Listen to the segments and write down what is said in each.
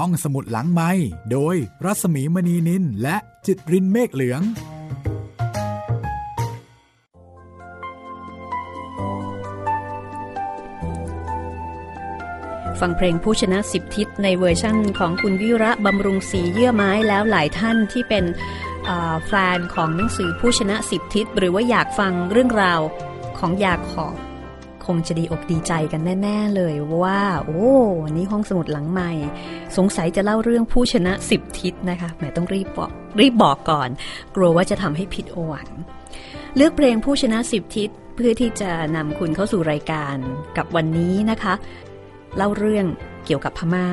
ห้องสมุดหลังไม้โดยรัสมีมณีนินและจิตรินเมฆเหลือง ฟังเพลงผู้ชนะสิบทิศในเวอร์ชั่นของคุณวิระบำรุงศรีเยื่อไม้แล้วหลายท่านที่เป็นแฟนของหนังสือผู้ชนะสิบทิศหรือว่าอยากฟังเรื่องราวของยาขอบ คงจะดีอกดีใจกันแน่ๆเลยว่า โอ้นี่ห้องสมุดหลังใหม่ สงสัยจะเล่าเรื่องผู้ชนะสิบทิศนะคะแหมต้องรีบบอกรีบบอกก่อน กลัวว่าจะทำให้ผิดหวังเลือกเพลงผู้ชนะสิบทิศเพื่อที่จะนำคุณเข้าสู่รายการกับวันนี้นะคะ เล่าเรื่องเกี่ยวกับพมา่า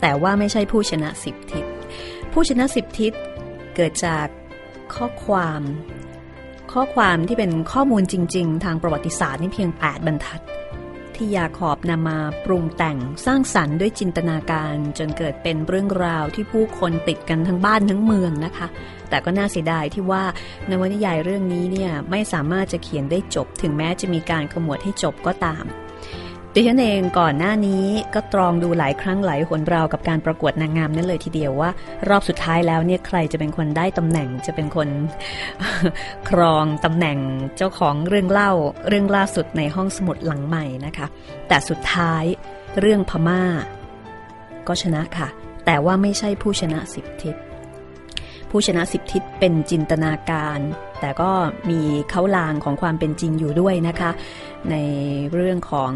แต่ว่าไม่ใช่ผู้ชนะสิบทิศผู้ชนะสิบทิศเกิดจากข้อความ ข้อความที่เป็นข้อมูลจริง ๆ ทางประวัติศาสตร์นี่เพียง 8 บรรทัด ที่ยาขอบนำมาปรุงแต่งสร้างสรรค์ด้วยจินตนาการจนเกิดเป็นเรื่องราวที่ผู้คนติดกันทั้งบ้านทั้งเมืองนะคะ แต่ก็น่าเสียดายที่ว่านวนิยายเรื่องนี้เนี่ยไม่สามารถจะเขียนได้จบถึงแม้จะมีการขมวดให้จบก็ตาม ดิฉันเองก่อนหน้านี้ก็ตรองดูหลายครั้งหลายหนราวกับการประกวดนางงามนั่นเลยทีเดียวว่า รอบสุดท้ายแล้วเนี่ยใครจะเป็นคนได้ตำแหน่งจะเป็นคนครองตำแหน่งเจ้าของเรื่องเล่าเรื่องล่าสุดในห้องสมุดหลังใหม่นะคะ แต่สุดท้ายเรื่องพม่า ก็ชนะค่ะ แต่ว่าไม่ใช่ผู้ชนะสิบทิศผู้ชนะสิบทิศเป็นจินตนาการ แต่ก็มีเขาลางของความเป็นจริงอยู่ด้วยนะคะ ในเรื่องของ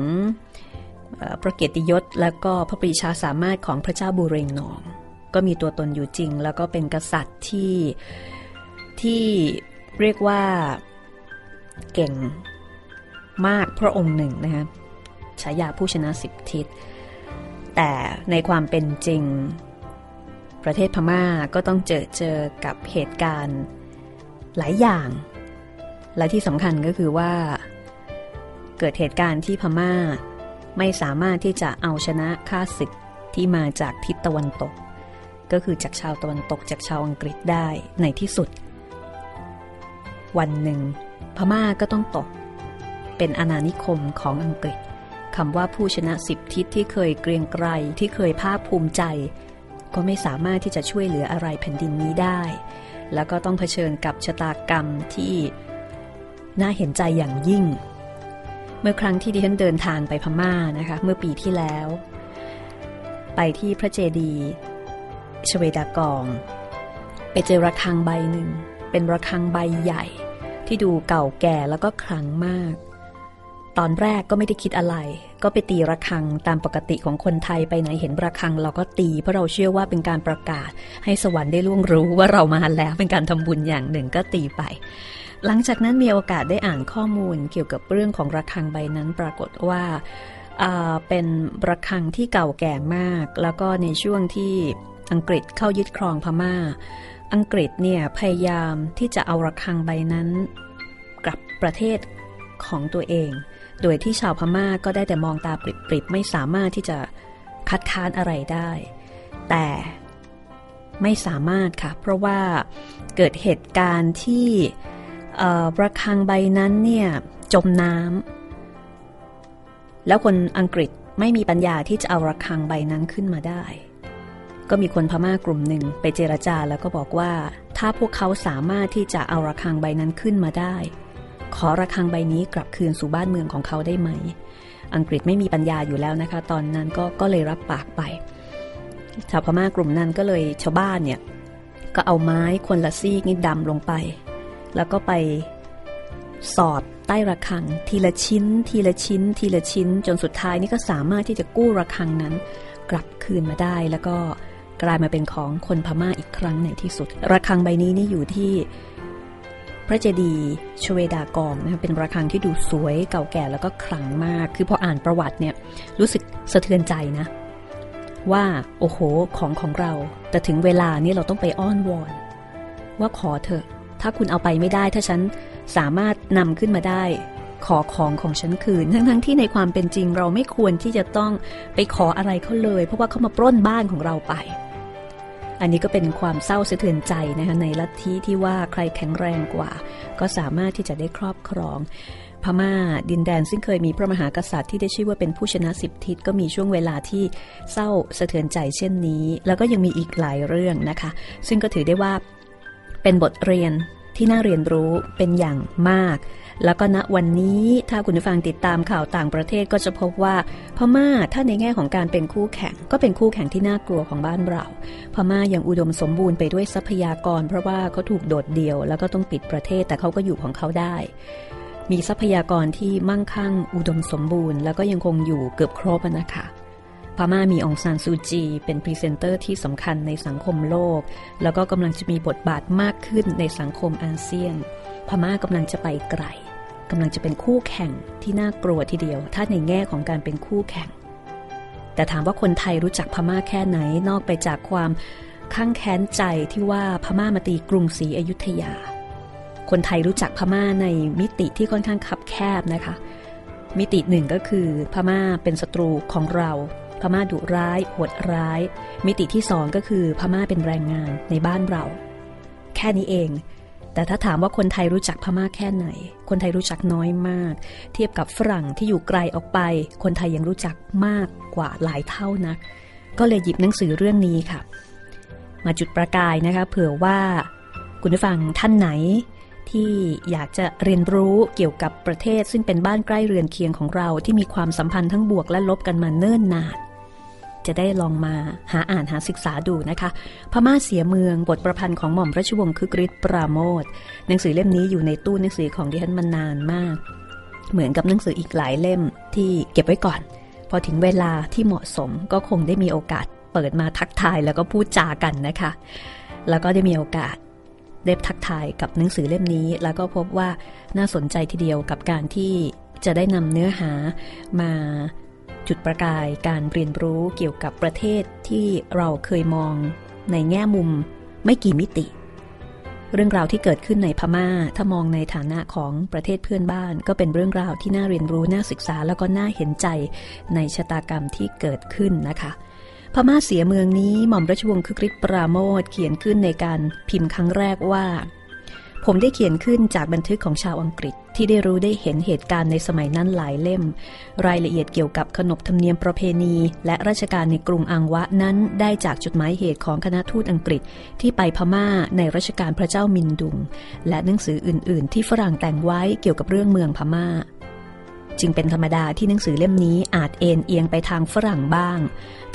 พระเกียรติยศและก็พระปรีชาสามารถของพระเจ้าบูเรงนอง ก็มีตัวตนอยู่จริง แล้วก็เป็นกษัตริย์ที่ที่เรียกว่าเก่งมากพระองค์หนึ่งนะคะฉายาผู้ชนะสิบทิศ แต่ในความเป็นจริง ประเทศพม่าก็ต้องเจอเจอกับเหตุการณ์หลายอย่าง และที่สำคัญก็คือว่า เกิดเหตุการณ์ที่พม่า ไม่สามารถที่จะเอาชนะข้าศึกที่มาจากทิศตะวันตก ก็คือจากชาวตะวันตกจากชาวอังกฤษได้ในที่สุด วันหนึ่ง พม่าก็ต้องตก เป็นอาณานิคมของอังกฤษคำว่าผู้ชนะสิบทิศที่เคยเกรียงไกรที่เคยภาคภูมิใจ ก็ไม่สามารถที่จะช่วยเหลืออะไรแผ่นดินนี้ได้ แล้วก็ต้องเผชิญกับชะตากรรมที่น่าเห็นใจอย่างยิ่ง เมื่อครั้งที่ดิฉันเดินทางไปพม่านะคะ เมื่อปีที่แล้ว ไปที่พระเจดีย์ชเวดากอง ไปเจอระฆังใบหนึ่ง เป็นระฆังใบใหญ่ที่ดูเก่าแก่แล้วก็คลังมาก ตอนแรกก็ไม่ได้คิดอะไร ก็ไปตีระฆังตามปกติของคนไทยไปไหนเห็นระฆังเราก็ตีเพราะเราเชื่อว่าเป็นการประกาศ ให้สวรรค์ได้ล่วงรู้ว่าเรามาแล้วเป็นการทำบุญอย่างหนึ่งก็ตีไป หลังจากนั้นมีโอกาสได้อ่านข้อมูลเกี่ยวกับเรื่องของระฆังใบนั้นปรากฏว่าเป็นระฆังที่เก่าแก่มาก แล้วก็ในช่วงที่อังกฤษเข้ายึดครองพมา่า อังกฤษเนี่ยพยายามที่จะเอาระฆังใบนั้นกลับประเทศของตัวเอง โดยที่ชาวพม่าก็ได้แต่มองตาปริบๆไม่สามารถที่จะคัดค้านอะไรได้ แต่ไม่สามารถค่ะ เพราะว่าเกิดเหตุการณ์ที่ ระฆังใบนั้นเนี่ยจมน้ำแล้วคนอังกฤษไม่มีปัญญาที่จะเอาระฆังใบนั้นขึ้นมาได้ ก็มีคนพม่ากลุ่มหนึ่งไปเจรจาแล้วก็บอกว่า ถ้าพวกเขาสามารถที่จะเอาระฆังใบนั้นขึ้นมาได้ ขอระฆังใบนี้กลับคืนสู่บ้านเมืองของเขาได้ไหม อังกฤษไม่มีปัญญาอยู่แล้วนะคะ ตอนนั้นก็ก็เลยรับปากไป ชาวพม่ากลุ่มนั้นก็เลยชาวบ้านเนี่ยก็เอาไม้คนละซีกนี่ดำลงไป แล้วก็ไปสอดใต้ระฆัง ทีละชิ้น ทีละชิ้น ทีละชิ้น จนสุดท้ายนี่ก็สามารถที่จะกู้ระฆังนั้น กลับคืนมาได้ แล้วก็กลายมาเป็นของคนพม่าอีกครั้งในที่สุด ระฆังใบนี้นี่อยู่ที่พระเจดีย์ชเวดากองนะเป็นระฆังที่ดูสวยเก่าแก่แล้วก็คลังมาก คือพออ่านประวัติเนี่ยรู้สึกสะเทือนใจนะ ว่าโอ้โหของของเรา แต่ถึงเวลานี่เราต้องไปอ้อนวอน ว่าขอเถอะ ถ้าคุณเอาไปไม่ได้ ถ้าฉันสามารถนำขึ้นมาได้ ขอของของฉันคืน ทั้งๆทที่ในความเป็นจริงเราไม่ควรที่จะต้องไปขออะไรเขาเลย เพราะว่าเขามาปล้นบ้านของเราไป อันนี้ก็เป็นความเศร้าสะเทือนใจนะคะในลัทธิที่ว่าใครแข็งแรงกว่า ก็สามารถที่จะได้ครอบครองพม่าดินแดนซึ่งเคยมีพระมหากษัตริย์ที่ได้ชื่อว่าเป็นผู้ชนะสิบทิศก็มีช่วงเวลาที่เศร้าสะเทือนใจเช่นนี้ แล้วก็ยังมีอีกหลายเรื่องนะคะ ซึ่งก็ถือได้ว่า เป็นบทเรียนที่น่าเรียนรู้เป็นอย่างมาก แล้วก็ณวันนี้ถ้าคุณผู้ฟังติดตามข่าวต่างประเทศก็จะพบว่าพม่าถ้าในแง่ของการเป็นคู่แข่ง ก็เป็นคู่แข่งที่น่ากลัวของบ้านเรา พม่ายังอุดมสมบูรณ์ไปด้วยทรัพยากร เพราะว่าเขาถูกโดดเดี่ยว แล้วก็ต้องปิดประเทศแต่เขาก็อยู่ของเขาได้ มีทรัพยากรที่มั่งคั่ง อุดมสมบูรณ์ แล้วก็ยังคงอยู่เกือบครบนะคะ พม่ามีองซานซูจี เป็นพรีเซนเตอร์ที่สำคัญในสังคมโลก แล้วก็กำลังจะมีบทบาทมากขึ้นในสังคมอาเซียน พม่ากำลังจะไปไกลกำลังจะเป็นคู่แข่งที่น่ากลัวทีเดียว ถ้าในแง่ของการเป็นคู่แข่ง แต่ถามว่าคนไทยรู้จักพม่าแค่ไหนนอกไปจากความข้างแค้นใจที่ว่าพม่ามาตีกรุงศรีอยุธยา คนไทยรู้จักพม่าในมิติที่ค่อนข้างคับแคบบนะคะ มิติหนึ่งก็คือพม่าเป็นศัตรูของเรา พม่าดุร้ายโหดร้าย มิติที่สองก็คือพม่าเป็นแรงงานในบ้านเรา แค่นี้เอง แต่ถ้าถามว่าคนไทยรู้จักพม่าแค่ไหน คนไทยรู้จักน้อยมาก เทียบกับฝรั่งที่อยู่ไกลออกไป คนไทยยังรู้จักมากกว่าหลายเท่านัก ก็เลยหยิบหนังสือเรื่องนี้ค่ะ มาจุดประกายนะคะ เผื่อว่า คุณผู้ฟังท่านไหนที่อยากจะเรียนรู้เกี่ยวกับประเทศซึ่งเป็นบ้านใกล้เรือนเคียงของเราที่มีความสัมพันธ์ทั้งบวกและลบกันมาเนิ่นนาน จะได้ลองมาหาอ่านหาศึกษาดูนะคะ พม่าเสียเมืองบทประพันธ์ของหม่อมราชวงศ์คึกฤทธิ์ปราโมทหนังสือเล่มนี้อยู่ในตู้หนังสือของดิฉันมานานมาก เหมือนกับหนังสืออีกหลายเล่มที่เก็บไว้ก่อน พอถึงเวลาที่เหมาะสมก็คงได้มีโอกาส เปิดมาทักทายแล้วก็พูดจากันนะคะ แล้วก็ได้มีโอกาสได้ทักทายกับหนังสือเล่มนี้ แล้วก็พบว่าน่าสนใจทีเดียวกับการที่จะได้นำเนื้อหามา จุดประกายการเรียนรู้เกี่ยวกับประเทศที่เราเคยมองในแง่มุมไม่กี่มิติ เรื่องราวที่เกิดขึ้นในพมา่า ถ้ามองในฐานะของประเทศเพื่อนบ้าน ก็เป็นเรื่องราวที่น่าเรียนรู้น่าศึกษาแล้วก็น่าเห็นใจในชะตากรรมที่เกิดขึ้นนะคะพม่าเสียเมืองนี้หม่อมราชวงศ์คึกฤทธิ์ปราโมทเขียนขึ้นในการพิมพ์ครั้งแรกว่า ผมได้เขียนขึ้นจากบันทึกของชาวอังกฤษที่ได้รู้ได้เห็นเหตุการณ์ในสมัยนั้นหลายเล่ม รายละเอียดเกี่ยวกับขนบธรรมเนียมประเพณี และราชการในกรุงอังวะนั้นได้จากจดหมายเหตุของคณะทูตอังกฤษที่ไปพม่าในรัชกาลพระเจ้ามินดุง และหนังสืออื่น ๆ ที่ฝรั่งแต่งไว้เกี่ยวกับเรื่องเมืองพม่า จึงเป็นธรรมดาที่หนังสือเล่มนี้อาจเอ็นเอียงไปทางฝรั่งบ้าง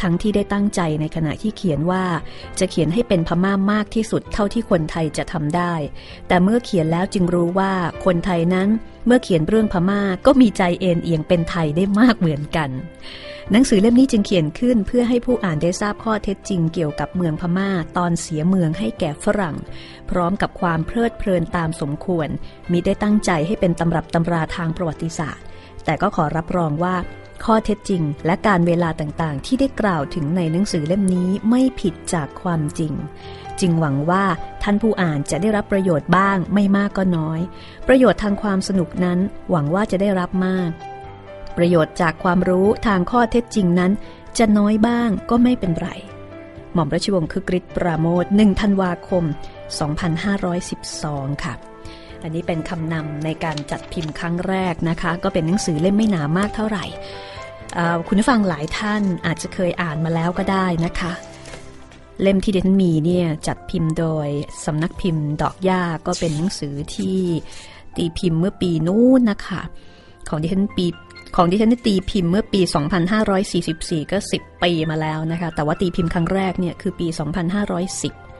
ทั้งที่ได้ตั้งใจในขณะที่เขียนว่า จะเขียนให้เป็นพม่ามากที่สุดเท่าที่คนไทยจะทำได้ แต่เมื่อเขียนแล้วจึงรู้ว่าคนไทยนั้นเมื่อเขียนเรื่องพม่าก็มีใจเอ็นเอียงเป็นไทยได้มากเหมือนกัน หนังสือเล่มนี้จึงเขียนขึ้นเพื่อให้ผู้อ่านได้ทราบข้อเท็จจริงเกี่ยวกับเมืองพม่าตอนเสียเมืองให้แก่ฝรั่ง พร้อมกับความเพลิดเพลินตามสมควรมิได้ตั้งใจให้เป็นตำรับตำราทางประวัติศาสตร์ แต่ก็ขอรับรองว่า ข้อเท็จจริง และการเวลาต่างๆ ที่ได้กล่าวถึงในหนังสือเล่มนี้ไม่ผิดจากความจริง จึงหวังว่าท่านผู้อ่านจะได้รับประโยชน์บ้างไม่มากก็น้อย ประโยชน์ทางความสนุกนั้น หวังว่าจะได้รับมาก ประโยชน์จากความรู้ทางข้อเท็จจริงนั้น จะน้อยบ้างก็ไม่เป็นไรหม่อมราชวงศ์คึกฤทธิ์ปราโมท1ธันวาคม 2512 ค่ะ อันนี้เป็นคำนำในการจัดพิมพ์ครั้งแรกนะคะ ก็เป็นหนังสือเล่มไม่หนามากเท่าไหร่ คุณผู้ฟังหลายท่านอาจจะเคยอ่านมาแล้วก็ได้นะคะ เล่มที่เดนมีเนี่ยจัดพิมพ์โดยสำนักพิมพ์ดอกย่าก็เป็นหนังสือที่ตีพิมพ์เมื่อปีนู้นนะคะ ของดิฉันปีของดิฉันตีพิมพ์เมื่อปี 2544 ก็ 10 ปีมาแล้วนะคะ แต่ว่าตีพิมพ์ครั้งแรกเนี่ยคือปี 2510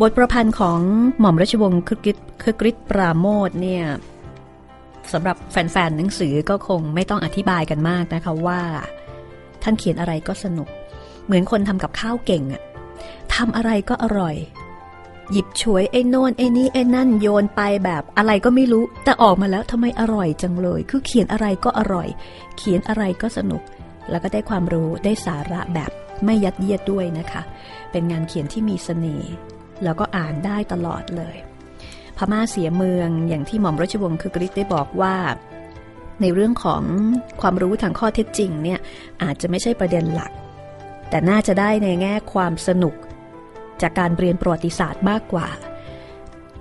บทประพันธ์ของหม่อมราชวงศ์คึกฤทธิ์คึกฤทธิ์ปราโมทเนี่ยสำหรับแฟนๆหนังสือก็คงไม่ต้องอธิบายกันมากนะคะว่า ท่านเขียนอะไรก็สนุก เหมือนคนทำกับข้าวเก่งอะทำอะไรก็อร่อย หยิบฉวยไอ้โน่นไอ้นี้ไอ้นั่นโยนไปแบบอะไรก็ไม่รู้ แต่ออกมาแล้วทำไมอร่อยจังเลย คือเขียนอะไรก็อร่อย เขียนอะไรก็สนุก แล้วก็ได้ความรู้ได้สาระแบบไม่ยัดเยียดด้วยนะคะ เป็นงานเขียนที่มีสเสน่ห์ แล้วก็อ่านได้ตลอดเลย พม่าเสียเมืองอย่างที่หม่อมราชวงศ์คือกริชได้บอกว่าในเรื่องของความรู้ทางข้อเท็จจริงเนี่ยอาจจะไม่ใช่ประเด็นหลัก แต่น่าจะได้ในแง่ความสนุก จากการเรียนประวัติศาสตร์มากกว่า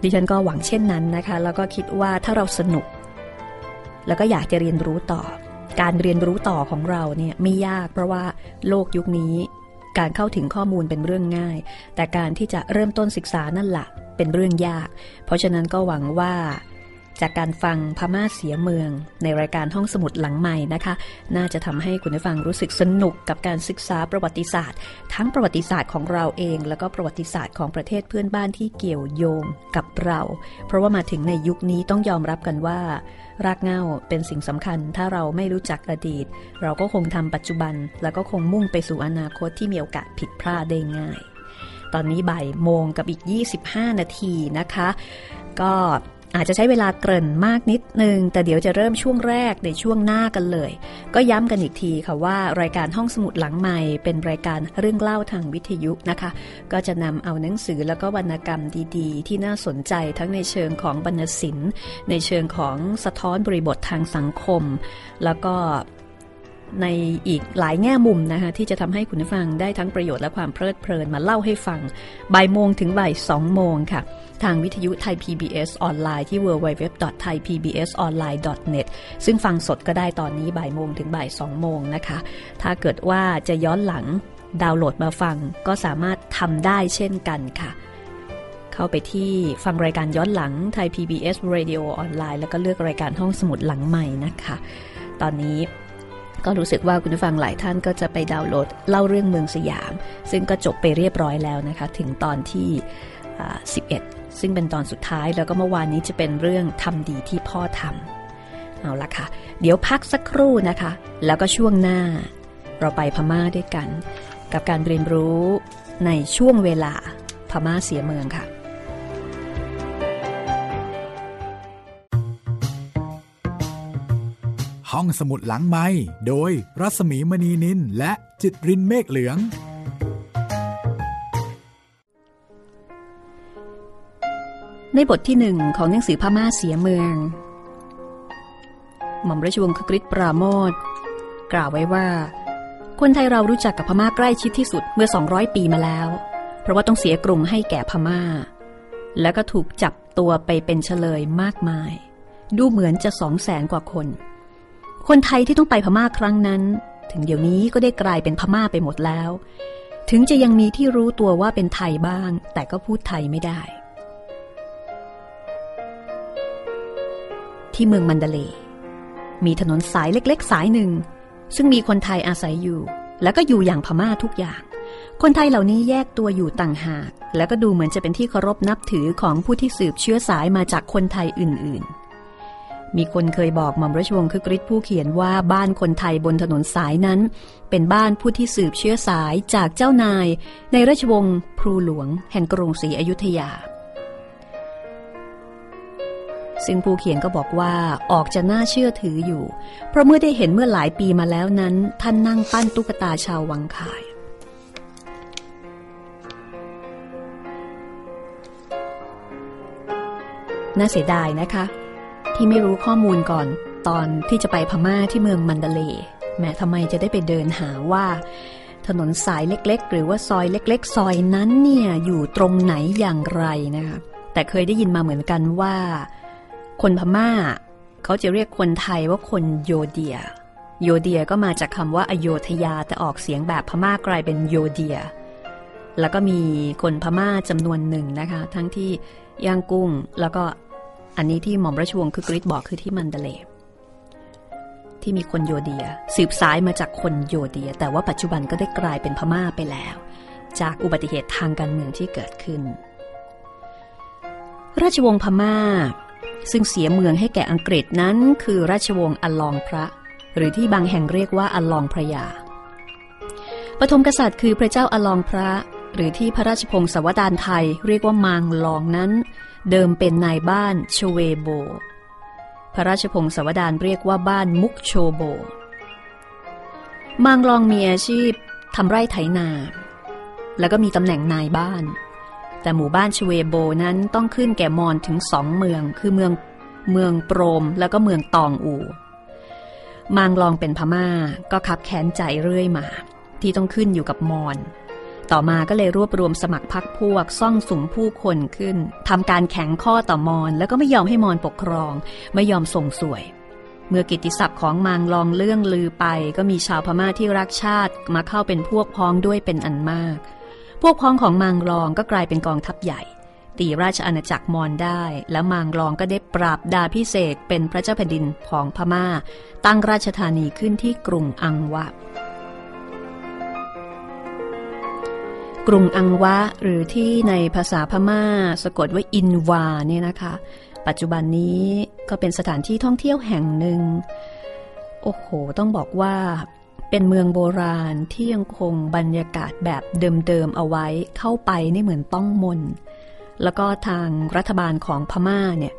ดิฉันก็หวังเช่นนั้นนะคะ แล้วก็คิดว่าถ้าเราสนุก แล้วก็อยากจะเรียนรู้ต่อ การเรียนรู้ต่อของเราเนี่ยไม่ยากเพราะว่าโลกยุคนี้ การเข้าถึงข้อมูลเป็นเรื่องง่าย แต่การที่จะเริ่มต้นศึกษานั่นแหละเป็นเรื่องยาก เพราะฉะนั้นก็หวังว่า จากการฟังพม่าเสียเมือง ในรายการห้องสมุดหลังใหม่นะคะ น่าจะทำให้คุณผู้ฟังรู้สึกสนุกกับการศึกษาประวัติศาสตร์ ทั้งประวัติศาสตร์ของเราเอง แล้วก็ประวัติศาสตร์ของประเทศเพื่อนบ้านที่เกี่ยวโยงกับเรา เพราะว่ามาถึงในยุคนี้ต้องยอมรับกันว่า รากเหง้าเป็นสิ่งสำคัญ ถ้าเราไม่รู้จักอดีต เราก็คงทำปัจจุบัน แล้วก็คงมุ่งไปสู่อนาคตที่มีโอกาสผิดพลาดได้ง่าย ตอนนี้บ่ายโมงกับอีก 25 นาทีนะคะ ก็ อาจจะใช้เวลาเกริ่นมากนิดนึง แต่เดี๋ยวจะเริ่มช่วงแรกในช่วงหน้ากันเลย ก็ย้ำกันอีกทีค่ะว่ารายการห้องสมุดหลังใหม่เป็นรายการเรื่องเล่าทางวิทยุนะคะ ก็จะนำเอาหนังสือแล้วก็วรรณกรรมดีๆ ที่น่าสนใจทั้งในเชิงของบรรณศิลป์ ในเชิงของสะท้อนบริบททางสังคม แล้วก็ ในอีกหลายแง่มุมนะคะที่จะทำให้คุณผู้ฟังได้ทั้งประโยชน์และความเพลิดเพลินมาเล่าให้ฟังบ่ายโมงถึงบ่ายสองโมงค่ะ ทางวิทยุไทย PBS ออนไลน์ที่ www.thaipbsonline.net ซึ่งฟังสดก็ได้ตอนนี้บ่ายโมงถึงบ่ายสองโมงนะคะ ถ้าเกิดว่าจะย้อนหลังดาวน์โหลดมาฟังก็สามารถทำได้เช่นกันค่ะเข้าไปที่ฟังรายการย้อนหลังไทย PBS Radio ออนไลน์แล้วก็เลือกรายการห้องสมุดหลังใหม่นะคะ ตอนนี้ ก็รู้สึกว่าคุณผู้ฟังหลายท่านก็จะไปดาวน์โหลดเล่าเรื่องเมืองสยาม ซึ่งก็จบไปเรียบร้อยแล้วนะคะ ถึงตอนที่ 11 ซึ่งเป็นตอนสุดท้ายแล้วก็เมื่อวานนี้จะเป็นเรื่องทำดีที่พ่อทำเอาละค่ะ เดี๋ยวพักสักครู่นะคะ แล้วก็ช่วงหน้า เราไปพม่าด้วยกัน กับการเรียนรู้ในช่วงเวลาพม่าเสียเมืองค่ะ ห้องสมุดหลังไม้โดยรัสมีมณีนินและจิตรินเมฆเหลือง ในบทที่หนึ่งของหนังสือพม่าเสียเมือง หม่อมราชวงศ์คกฤษปราโมทกล่าวไว้ว่า คนไทยเรารู้จักกับพม่าใกล้ชิดที่สุดเมื่อ 200 ปีมาแล้ว เพราะว่าต้องเสียกรุงให้แก่พม่า แล้วก็ถูกจับตัวไปเป็นเฉลยมากมาย ดูเหมือนจะสองแสนกว่าคน คนไทยที่ต้องไปพม่าครั้งนั้น ถึงเดี๋ยวนี้ก็ได้กลายเป็นพม่าไปหมดแล้ว ถึงจะยังมีที่รู้ตัวว่าเป็นไทยบ้าง แต่ก็พูดไทยไม่ได้ ที่เมืองมันเดเล มีถนนสายเล็กๆ สายหนึ่ง ซึ่งมีคนไทยอาศัยอยู่ แล้วก็อยู่อย่างพม่าทุกอย่าง คนไทยเหล่านี้แยกตัวอยู่ต่างหาก แล้วก็ดูเหมือนจะเป็นที่เคารพนับถือของผู้ที่สืบเชื้อสายมาจากคนไทยอื่นๆ มีคนเคยบอกหม่อมราชวงศ์คึกฤทธิ์ผู้เขียนว่าบ้านคนไทยบนถนนสายนั้น เป็นบ้านผู้ที่สืบเชื้อสายจากเจ้านาย ในราชวงศ์พลูหลวง แห่งกรุงศรีอยุธยา ซึ่งผู้เขียนก็บอกว่าออกจะน่าเชื่อถืออยู่ เพราะเมื่อได้เห็นเมื่อหลายปีมาแล้วนั้น ท่านนั่งปั้นตุ๊กตาชาววังคายน่าเสียดายนะคะ ที่ไม่รู้ข้อมูลก่อนตอนที่จะไปพม่าที่เมืองมันเดเลแม้ทำไมจะได้ไปเดินหาว่า ถนนสายเล็ก ๆ หรือว่าซอยเล็ก ๆ ซอยนั้นเนี่ยอยู่ตรงไหนอย่างไรนะคะแต่เคยได้ยินมาเหมือนกันว่า คนพม่า เขาจะเรียกคนไทยว่าคนโยเดีย โยเดียก็มาจากคำว่าอโยธยาแต่ออกเสียงแบบพม่ากลายเป็นโยเดีย แล้วก็มีคนพม่าจำนวนหนึ่งนะคะ ทั้งที่ย่างกุ้งแล้วก็ อันนี้ที่หม่อมราชวงศ์คือกริชบอกคือที่มันเดเลที่มีคนโยเดีย สืบสายมาจากคนโยเดีย แต่ว่าปัจจุบันก็ได้กลายเป็นพม่าไปแล้ว จากอุบัติเหตุทางการเมืองที่เกิดขึ้น ราชวงศ์พม่า ซึ่งเสียเมืองให้แก่อังกฤษนั้น คือราชวงศ์อลองพระ หรือที่บางแห่งเรียกว่าอลองพระยาปฐมกษัตริย์คือพระเจ้าอลองพระ หรือที่พระราชพงศาวดารไทยเรียกว่ามางลองนั้น เดิมเป็นนายบ้านชเวโบ พระราชพงศาวดารเรียกว่าบ้านมุกโชโบมังลองมีอาชีพทำไร่ไถนา แล้วก็มีตำแหน่งนายบ้าน แต่หมู่บ้านชเวโบนั้นต้องขึ้นแก่มอนถึงสองเมือง คือเมืองเมืองโปรมแล้วก็เมืองตองอูมังลองเป็นพม่าก็คับแค้นใจเรื่อยมา ที่ต้องขึ้นอยู่กับมอน ต่อมาก็เลยรวบรวมสมัครพรรคพวกซ่องสุมผู้คนขึ้นทำการแข่งข้อต่อมอน แล้วก็ไม่ยอมให้มอนปกครอง ไม่ยอมส่งสวย เมื่อกิตติศัพท์ของมางลองเลื่องลือไป ก็มีชาวพม่าที่รักชาติมาเข้าเป็นพวกพ้องด้วยเป็นอันมาก พวกพ้องของมางลองก็กลายเป็นกองทัพใหญ่ ตีราชอาณาจักรมอญได้ และมางลองก็ได้ปราบดาพิเศษเป็นพระเจ้าแผ่นดินของพม่า ตั้งราชธานีขึ้นที่กรุงอังวะ กรุงอังวะหรือที่ในภาษาพม่า สะกดว่าอินวาเนี่ยนะคะ ปัจจุบันนี้ก็เป็นสถานที่ท่องเที่ยวแห่งหนึ่ง โอ้โห ต้องบอกว่าเป็นเมืองโบราณที่ยังคงบรรยากาศแบบเดิมๆเอาไว้เข้าไปนี่เหมือนต้องมน แล้วก็ทางรัฐบาลของพม่าเนี่ย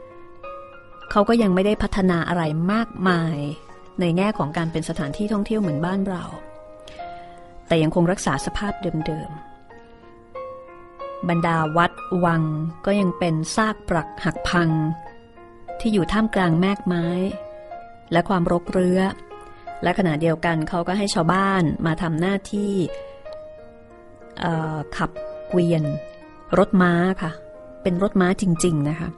เขาก็ยังไม่ได้พัฒนาอะไรมากมาย ในแง่ของการเป็นสถานที่ท่องเที่ยวเหมือนบ้านเรา แต่ยังคงรักษาสภาพเดิมๆ บรรดาวัดวังก็ยังเป็นซากปรักหักพัง ที่อยู่ท่ามกลางแมกไม้ และความรกเรื้อและขณะเดียวกันเขาก็ให้ชาวบ้านมาทำหน้าที่ขับเกวียน รถม้าค่ะ เป็นรถม้าจริง ๆนะคะ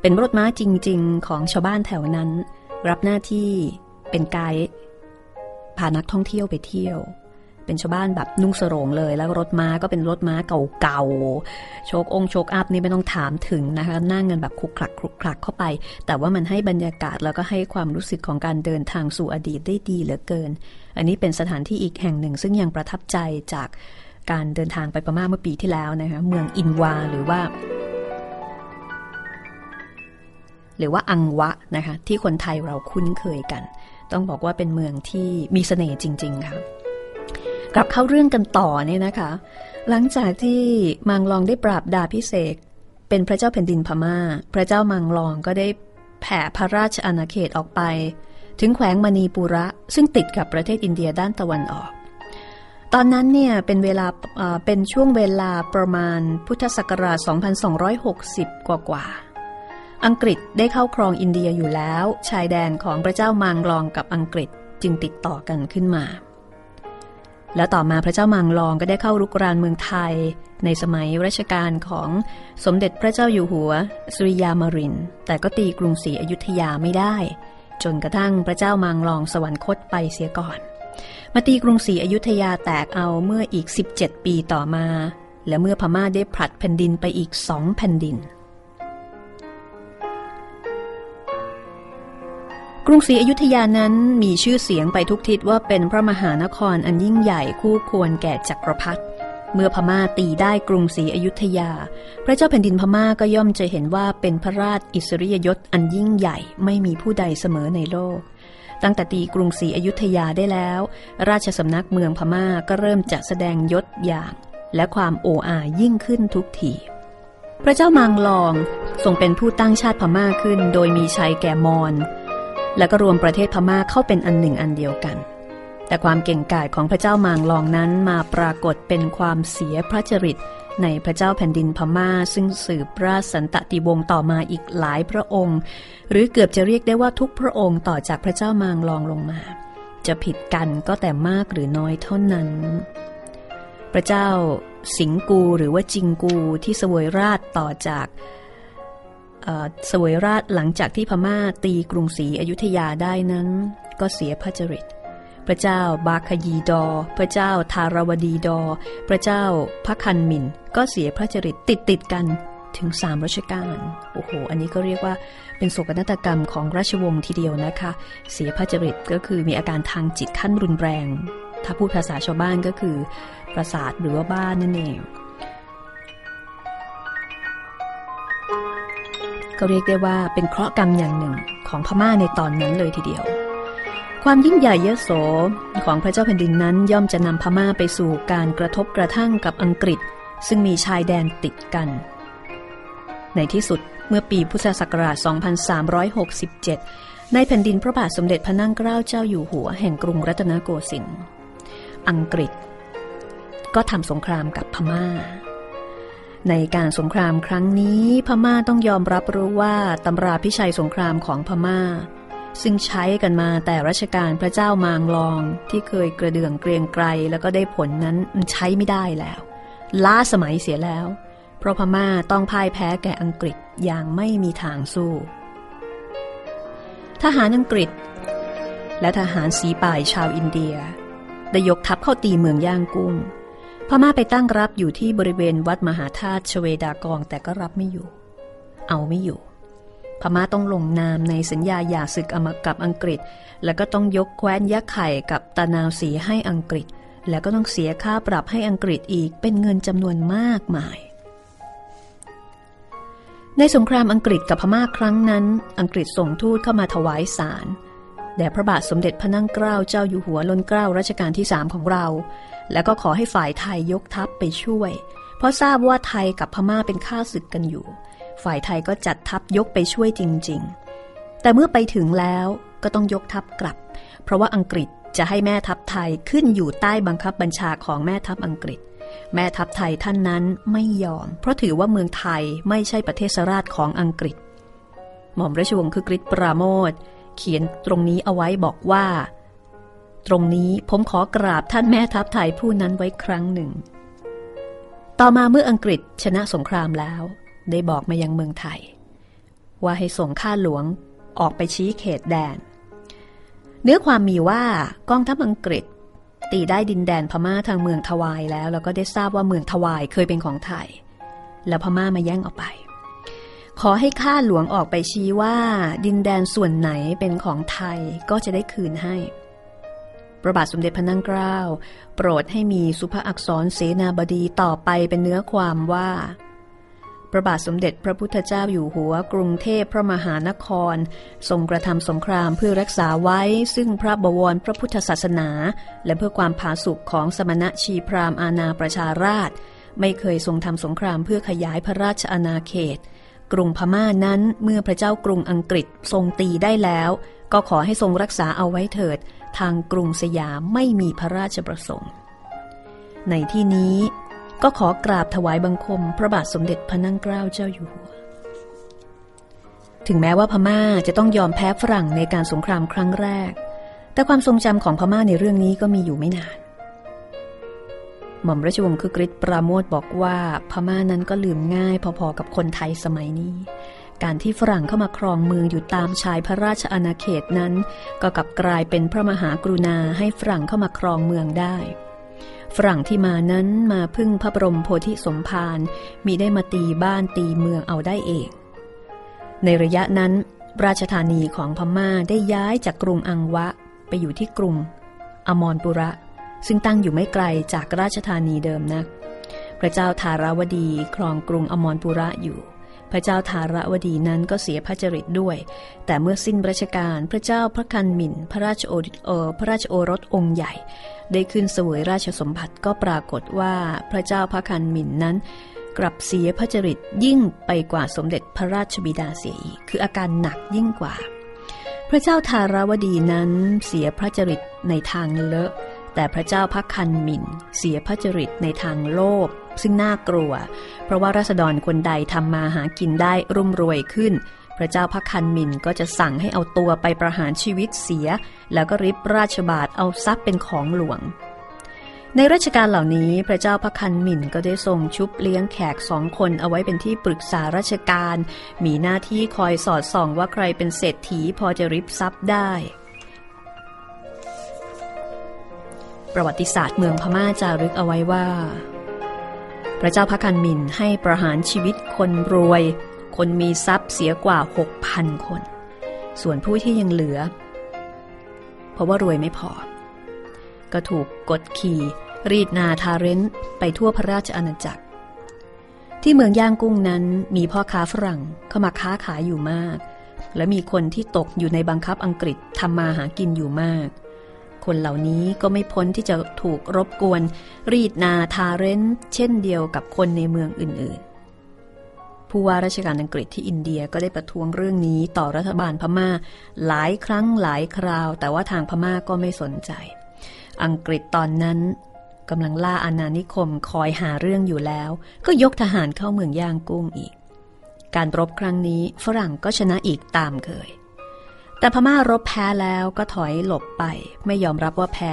เป็นรถม้าจริง ๆ ของชาวบ้านแถวนั้น รับหน้าที่เป็นไกด์พานักท่องเที่ยวไปเที่ยว เป็นชาวบ้านแบบนุ่งสรงเลย แล้วรถม้าก็เป็นรถม้าเก่าๆ โชกองโชกอัพนี่ไม่ต้องถามถึงนะคะนั่งกันแบบคลุกคลักคลุกคลักเข้าไป แต่ว่ามันให้บรรยากาศแล้วก็ให้ความรู้สึกของการเดินทางสู่อดีตได้ดีเหลือเกิน อันนี้เป็นสถานที่อีกแห่งหนึ่ง ซึ่งยังประทับใจจากการเดินทางไปประมาเมื่อปีที่แล้วนะคะเมืองอินวาหรือว่าหรือว่าอังวะนะคะที่คนไทยเราคุ้นเคยกัน ต้องบอกว่าเป็นเมืองที่มีเสน่ห์จริง ๆค่ะ กลับเข้าเรื่องกันต่อเนี่ยนะคะ หลังจากที่มังลองได้ปราบดาพิเศษเป็นพระเจ้าแผ่นดินพมา่า พระเจ้ามังลองก็ได้แผ่พระราชอาณาเขตออกไป ถึงแขวงมณีปุระ ซึ่งติดกับประเทศอินเดียด้านตะวันออก ตอนนั้นเนี่ยเป็นเวลาเป็นช่วงเวลาประมาณพุทธศักราช 2260 กว่ากว่าอังกฤษได้เข้าครองอินเดียอยู่แล้ว ชายแดนของพระเจ้ามังลองกับอังกฤษจึงติดต่อกันขึ้นมา แล้วต่อมาพระเจ้ามังลองก็ได้เข้ารุกรานเมืองไทย ในสมัยรัชกาลของสมเด็จพระเจ้าอยู่หัว สุริยามริน แต่ก็ตีกรุงศรีอยุธยาไม่ได้ จนกระทั่งพระเจ้ามังลองสวรรคตไปเสียก่อน มาตีกรุงศรีอยุธยาแตกเอาเมื่ออีก 17 ปีต่อมา และเมื่อพม่าได้ผลัดแผ่นดินไปอีกสองแผ่นดิน กรุงศรีอยุธยานั้นมีชื่อเสียงไปทุกทิศว่าเป็นพระมหานครอันยิ่งใหญ่คู่ควรแก่จักรพรรดิเมื่อพม่าตีได้กรุงศรีอยุธยา พระเจ้าแผ่นดินพม่าก็ย่อมจะเห็นว่าเป็นพระราชอิสริยยศอันยิ่งใหญ่ไม่มีผู้ใดเสมอในโลก ตั้งแต่ตีกรุงศรีอยุธยาได้แล้ว ราชสำนักเมืองพม่าก็เริ่มจะแสดงยศอย่าง และความโอ้อายิ่งขึ้นทุกทีพระเจ้ามังลองทรงเป็นผู้ตั้งชาติพม่าขึ้น โดยมีชัยแก่มอญ แล้วก็รวมประเทศพม่าเข้าเป็นอันหนึ่งอันเดียวกัน แต่ความเก่งกาจของพระเจ้ามางลองนั้นมาปรากฏเป็นความเสียพระจริตในพระเจ้าแผ่นดินพม่า ซึ่งสืบราชสันตติวงศ์ต่อมาอีกหลายพระองค์ หรือเกือบจะเรียกได้ว่าทุกพระองค์ต่อจากพระเจ้ามางลองลงมา จะผิดกันก็แต่มากหรือน้อยเท่านั้น พระเจ้าสิงกูหรือว่าจิงกูที่สวยราชต่อจาก สวยราชหลังจากที่พม่าตีกรุงศรีอยุธยาได้นั้น ก็เสียพระจริต พระเจ้าบาคยีดอ พระเจ้าทารวดีดอ พระเจ้าพระคันมินก็เสียพระจริตติดติดกันถึงสามรัชกาลโอ้โห อันนี้ก็เรียกว่าเป็นโศกนาฏกรรมของราชวงศ์ทีเดียวนะคะ เสียพระจริตก็คือมีอาการทางจิตขั้นรุนแรง ถ้าพูดภาษาชาวบ้านก็คือ ประสาทหรือว่าบ้านนั่นเอง ก็เรียกได้ว่าเป็นเคราะห์กรรมอย่างหนึ่งของพม่าในตอนนั้นเลยทีเดียว ความยิ่งใหญ่เยโสของพระเจ้าแผ่นดินนั้นย่อมจะนำพม่าไปสู่การกระทบกระทั่งกับอังกฤษ ซึ่งมีชายแดนติดกัน ในที่สุดเมื่อปีพุทธศักราช 2367 ในแผ่นดินพระบาทสมเด็จพระนั่งเกล้าเจ้าอยู่หัวแห่งกรุงรัตนโกสินทร์อังกฤษ ก็ทำสงครามกับพม่า ในการสงครามครั้งนี้พม่าต้องยอมรับรู้ว่าตำราพิชัยสงครามของพม่า ซึ่งใช้กันมาแต่รัชกาลพระเจ้ามางลองที่เคยกระเดื่องเกรียงไกรแล้วก็ได้ผลนั้นใช้ไม่ได้แล้ว ล้าสมัยเสียแล้ว เพราะพม่าต้องพ่ายแพ้แก่อังกฤษอย่างไม่มีทางสู้ ทหารอังกฤษ และทหารสีป่ายชาวอินเดีย ได้ยกทัพเข้าตีเมืองย่างกุ้ง พม่าไปตั้งรับอยู่ที่บริเวณวัดมหาธาตุชเวดากองแต่ก็รับไม่อยู่ เอาไม่อยู่ พม่าต้องลงนามในสัญญาหย่าศึกอมกับอังกฤษ แล้วก็ต้องยกแคว้นยะไข่กับตานาวสีให้อังกฤษ แล้วก็ต้องเสียค่าปรับให้อังกฤษอีกเป็นเงินจำนวนมากมาย ในสงครามอังกฤษกับพม่าครั้งนั้น อังกฤษส่งทูตเข้ามาถวายสารแด่พระบาทสมเด็จพระนั่งเกล้าเจ้าอยู่หัวล้นเกล้ารัชกาลที่สามของเรา แล้วก็ขอให้ฝ่ายไทยยกทัพไปช่วย เพราะทราบว่าไทยกับพม่าเป็นข้าศึกกันอยู่ ฝ่ายไทยก็จัดทัพยกไปช่วยจริง ๆ แต่เมื่อไปถึงแล้วก็ต้องยกทัพกลับ เพราะว่าอังกฤษจะให้แม่ทัพไทยขึ้นอยู่ใต้บังคับบัญชาของแม่ทัพอังกฤษ แม่ทัพไทยท่านนั้นไม่ยอม เพราะถือว่าเมืองไทยไม่ใช่ประเทศราชของอังกฤษ หม่อมราชวงศ์คือกริชปราโมทเขียนตรงนี้เอาไว้บอกว่า ตรงนี้ผมขอกราบท่านแม่ทัพไทยผู้นั้นไว้ครั้งหนึ่ง ต่อมาเมื่ออังกฤษชนะสงครามแล้ว ได้บอกมายังเมืองไทย ว่าให้ส่งข้าหลวงออกไปชี้เขตแดน เนื้อความมีว่ากองทัพอังกฤษ ตีได้ดินแดนพม่าทางเมืองทวายแล้ว แล้วก็ได้ทราบว่าเมืองทวายเคยเป็นของไทย แล้วพม่ามาแย่งออกไป ขอให้ข้าหลวงออกไปชี้ว่า ดินแดนส่วนไหนเป็นของไทยก็จะได้คืนให้ ประบาทสมเด็จพระนั่งเกล้าโปรดให้มีสุภาอักษรเสนาบดีต่อไปเป็นเนื้อความว่า พระบาทสมเด็จพระพุทธเจ้าอยู่หัวกรุงเทพพระมหานคร ทรงกระทำสงครามเพื่อรักษาไว้ ซึ่งพระบวรพระพุทธศาสนา และเพื่อความผาสุกของสมณะชีพรามอาณาประชาราช ไม่เคยทรงทำสงครามเพื่อขยายพระราชอาณาเขตกรุงพม่านั้นเมื่อพระเจ้ากรุงอังกฤษทรงตีได้แล้ว ก็ขอให้ทรงรักษาเอาไว้เถิด ทางกรุงสยามไม่มีพระราชประสงค์ ในที่นี้ก็ขอกราบถวายบังคมพระบาทสมเด็จพระนั่งเกล้าเจ้าอยู่หัว ถึงแม้ว่าพม่าจะต้องยอมแพ้ฝรั่งในการสงครามครั้งแรก แต่ความทรงจำของพม่าในเรื่องนี้ก็มีอยู่ไม่นาน หม่อมราชวงศ์คือกริชปราโมทบอกว่าพม่านั้นก็ลืมง่ายพอๆกับคนไทยสมัยนี้ การที่ฝรั่งเข้ามาครองเมืองอยู่ตามชายพระราชอาณาเขตนั้น ก็กลับกลายเป็นพระมหากรุณาให้ฝรั่งเข้ามาครองเมืองได้ ฝรั่งที่มานั้นมาพึ่งพระบรมโพธิสมภารมีได้มาตีบ้านตีเมืองเอาได้เอง ในระยะนั้น ราชธานีของพม่าได้ย้ายจากกรุงอังวะไปอยู่ที่กรุง อมรปุระ ซึ่งตั้งอยู่ไม่ไกลจากราชธานีเดิมนัก พระเจ้าทาราวดีครองกรุงอมรปุระอยู่ พระเจ้าทาราวดีนั้นก็เสียพระจริตด้วย แต่เมื่อสิ้นรัชกาลพระเจ้าพระคันมินพระราชโอพระราชโอรสองค์ใหญ่ ได้ขึ้นเสวยราชสมบัติก็ปรากฏว่าพระเจ้าพระคันมินนั้น กลับเสียพระจริตยิ่งไปกว่าสมเด็จพระราชบิดาเสียอีกคืออาการหนักยิ่งกว่า พระเจ้าทาราวดีนั้นเสียพระจริตในทางเลอะ แต่พระเจ้าพระคันมินเสียพระจริตในทางโลภซึ่งน่ากลัว เพราะว่าราษฎรคนใดทำมาหากินได้รุ่มรวยขึ้น พระเจ้าพระคันมินก็จะสั่งให้เอาตัวไปประหารชีวิตเสีย แล้วก็ริบราชบาทเอาทรัพย์เป็นของหลวง ในราชการเหล่านี้พระเจ้าพระคันมินก็ได้ทรงชุบเลี้ยงแขกสองคนเอาไว้เป็นที่ปรึกษาราชการ มีหน้าที่คอยสอดส่องว่าใครเป็นเศรษฐีพอจะริบทรัพย์ได้ ประวัติศาสตร์เมืองพม่าจารึกเอาไว้ว่า พระเจ้าพระคันมินให้ประหารชีวิตคนรวย คนมีทรัพย์เสียกว่า 6,000 คน ส่วนผู้ที่ยังเหลือ เพราะว่ารวยไม่พอ ก็ถูกกดขี่รีดนาทาเรนไปทั่วพระราชอาณาจักร ที่เมืองย่างกุ้งนั้นมีพ่อค้าฝรั่งเข้ามาค้าขายอยู่มาก และมีคนที่ตกอยู่ในบังคับอังกฤษทำมาหากินอยู่มาก คนเหล่านี้ก็ไม่พ้นที่จะถูกรบกวน รีดนาทาเรนเช่นเดียวกับคนในเมืองอื่นๆ ผู้ว่าราชการอังกฤษที่อินเดียก็ได้ประท้วงเรื่องนี้ต่อรัฐบาลพม่า หลายครั้งหลายคราว แต่ว่าทางพม่าก็ไม่สนใจ อังกฤษตอนนั้นกำลังล่าอาณานิคมคอยหาเรื่องอยู่แล้ว ก็ยกทหารเข้าเมืองย่างกุ้งอีก การรบครั้งนี้ฝรั่งก็ชนะอีกตามเคย แต่พม่ารบแพ้แล้วก็ถอยหลบไป ไม่ยอมรับว่าแพ้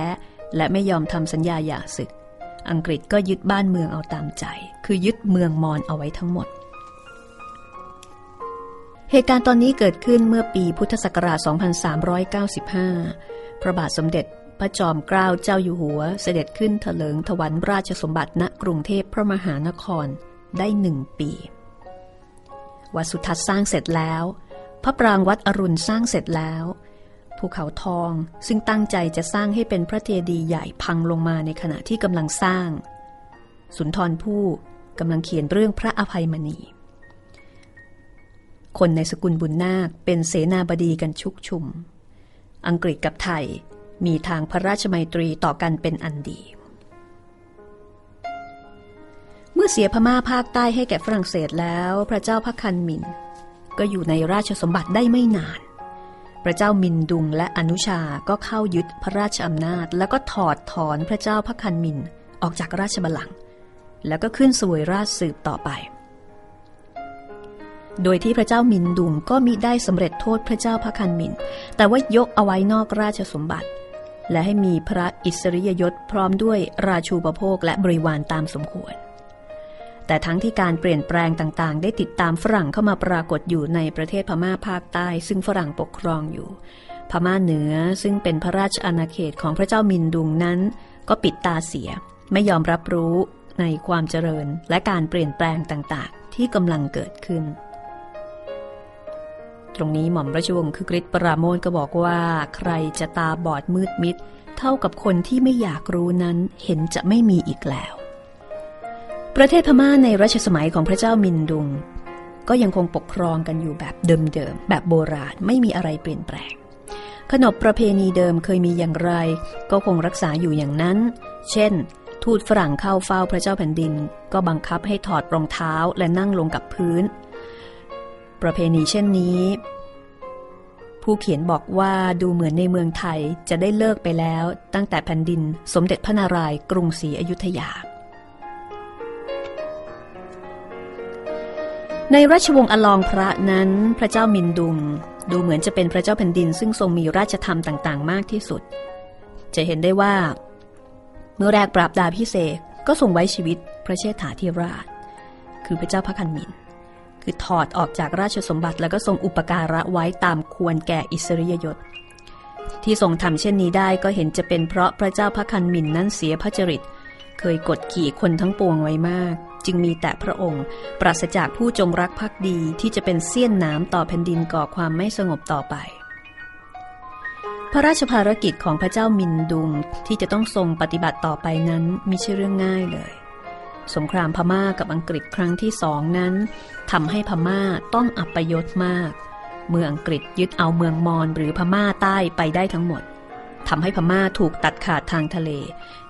และไม่ยอมทำสัญญาหย่าศึก อังกฤษก็ยึดบ้านเมืองเอาตามใจ คือยึดเมืองมอนเอาไว้ทั้งหมด เหตุการณ์ตอนนี้เกิดขึ้นเมื่อปีพุทธศักราช 2395 พระบาทสมเด็จพระจอมเกล้าเจ้าอยู่หัว เสด็จขึ้นเถลิงถวันราชสมบัติณกรุงเทพพระมหานครได้หนึ่งปี วัดสุทัศน์สร้างเสร็จแล้ว พระปรางวัดอรุณสร้างเสร็จแล้ว ภูเขาทองซึ่งตั้งใจจะสร้างให้เป็นพระเจดีย์ใหญ่พังลงมาในขณะที่กำลังสร้าง สุนทรภู่กำลังเขียนเรื่องพระอภัยมณี คนในสกุลบุญนาคเป็นเสนาบดีกันชุกชุม อังกฤษกับไทยมีทางพระราชมัยตรีต่อกันเป็นอันดี เมื่อเสียพม่าภาคใต้ให้แก่ฝรั่งเศสแล้ว พระเจ้าพระคันมิน ก็อยู่ในราชสมบัติได้ไม่นาน พระเจ้ามินดุงและอนุชาก็เข้ายึดพระราชอำนาจ แล้วก็ถอดถอนพระเจ้าพระคันมินออกจากราชบัลลังก์แล้วก็ขึ้นสวยราชสืบต่อไป โดยที่พระเจ้ามินดุงก็มิได้สำเร็จโทษพระเจ้าพระคันมิน แต่ว่ายกเอาไว้นอกราชสมบัติ และให้มีพระอิสริยยศพร้อมด้วยราชูปโภคและบริวารตามสมควร แต่ทั้งที่การเปลี่ยนแปลงต่างๆ ได้ติดตามฝรั่งเข้ามาปรากฏอยู่ในประเทศพม่าภาคใต้ ซึ่งฝรั่งปกครองอยู่ พม่าเหนือซึ่งเป็นพระราชอาณาเขตของพระเจ้ามินดุงนั้น ก็ปิดตาเสีย ไม่ยอมรับรู้ในความเจริญและการเปลี่ยนแปลงต่างๆ ที่กำลังเกิดขึ้น ตรงนี้หม่อมราชวงศ์คือกริชปราโมทก็บอกว่า ใครจะตาบอดมืดมิด เท่ากับคนที่ไม่อยากรู้นั้นเห็นจะไม่มีอีกแล้ว ประเทศพม่าในรัชสมัยของพระเจ้ามินดุง ก็ยังคงปกครองกันอยู่แบบเดิมๆแบบโบราณไม่มีอะไรเปลี่ยนแปลง ขนบประเพณีเดิมเคยมีอย่างไร ก็คงรักษาอยู่อย่างนั้น เช่น ทูตฝรั่งเข้าเฝ้าพระเจ้าแผ่นดิน ก็บังคับให้ถอดรองเท้าและนั่งลงกับพื้น ประเพณีเช่นนี้ผู้เขียนบอกว่าดูเหมือนในเมืองไทยจะได้เลิกไปแล้วตั้งแต่แผ่นดินสมเด็จพระนารายณ์กรุงศรีอยุธยา ในราชวงศ์อลองพระนั้นพระเจ้ามินดุง ดูเหมือนจะเป็นพระเจ้าแผ่นดิน ซึ่งทรงมีราชธรรมต่างๆ มากที่สุด จะเห็นได้ว่า เมื่อแรกปราบดาพิเศษก็ทรงไว้ชีวิตพระเชษฐาธิราช คือพระเจ้าพระคันมิน คือถอดออกจากราชสมบัติแล้วก็ทรงอุปการะไว้ตามควรแก่อิสริยยศ ที่ทรงทำเช่นนี้ได้ก็เห็นจะเป็นเพราะพระเจ้าพระคันมินนั้นเสียพระจริต เคยกดขี่คนทั้งปวงไว้มาก จึงมีแต่พระองค์ ปราศจากผู้จงรักภักดีที่จะเป็นเสี้ยนน้ำต่อแผ่นดินก่อความไม่สงบต่อไป พระราชภารกิจของพระเจ้ามินดุงที่จะต้องทรงปฏิบัติต่อไปนั้นมิใช่เรื่องง่ายเลย สงครามพม่ากับอังกฤษครั้งที่สองนั้นทำให้พม่าต้องอับปยศมาก เมื่ออังกฤษยึดเอาเมืองมอญหรือพม่าใต้ไปได้ทั้งหมดทำให้พม่าถูกตัดขาดทางทะเล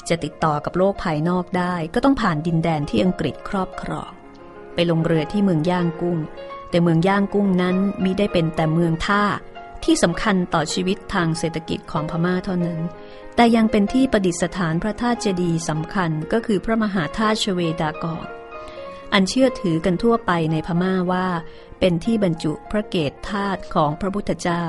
จะติดต่อกับโลกภายนอกได้ ก็ต้องผ่านดินแดนที่อังกฤษครอบครอง ไปลงเรือที่เมืองย่างกุ้ง แต่เมืองย่างกุ้งนั้นมิได้เป็นแต่เมืองท่าที่สำคัญต่อชีวิตทางเศรษฐกิจของพม่าเท่านั้น แต่ยังเป็นที่ประดิษฐานพระธาตุเจดีย์สำคัญก็คือพระมหาธาตุชเวดากรอันเชื่อถือกันทั่วไปในพม่าว่า เป็นที่บรรจุพระเกศธาตุของพระพุทธเจ้า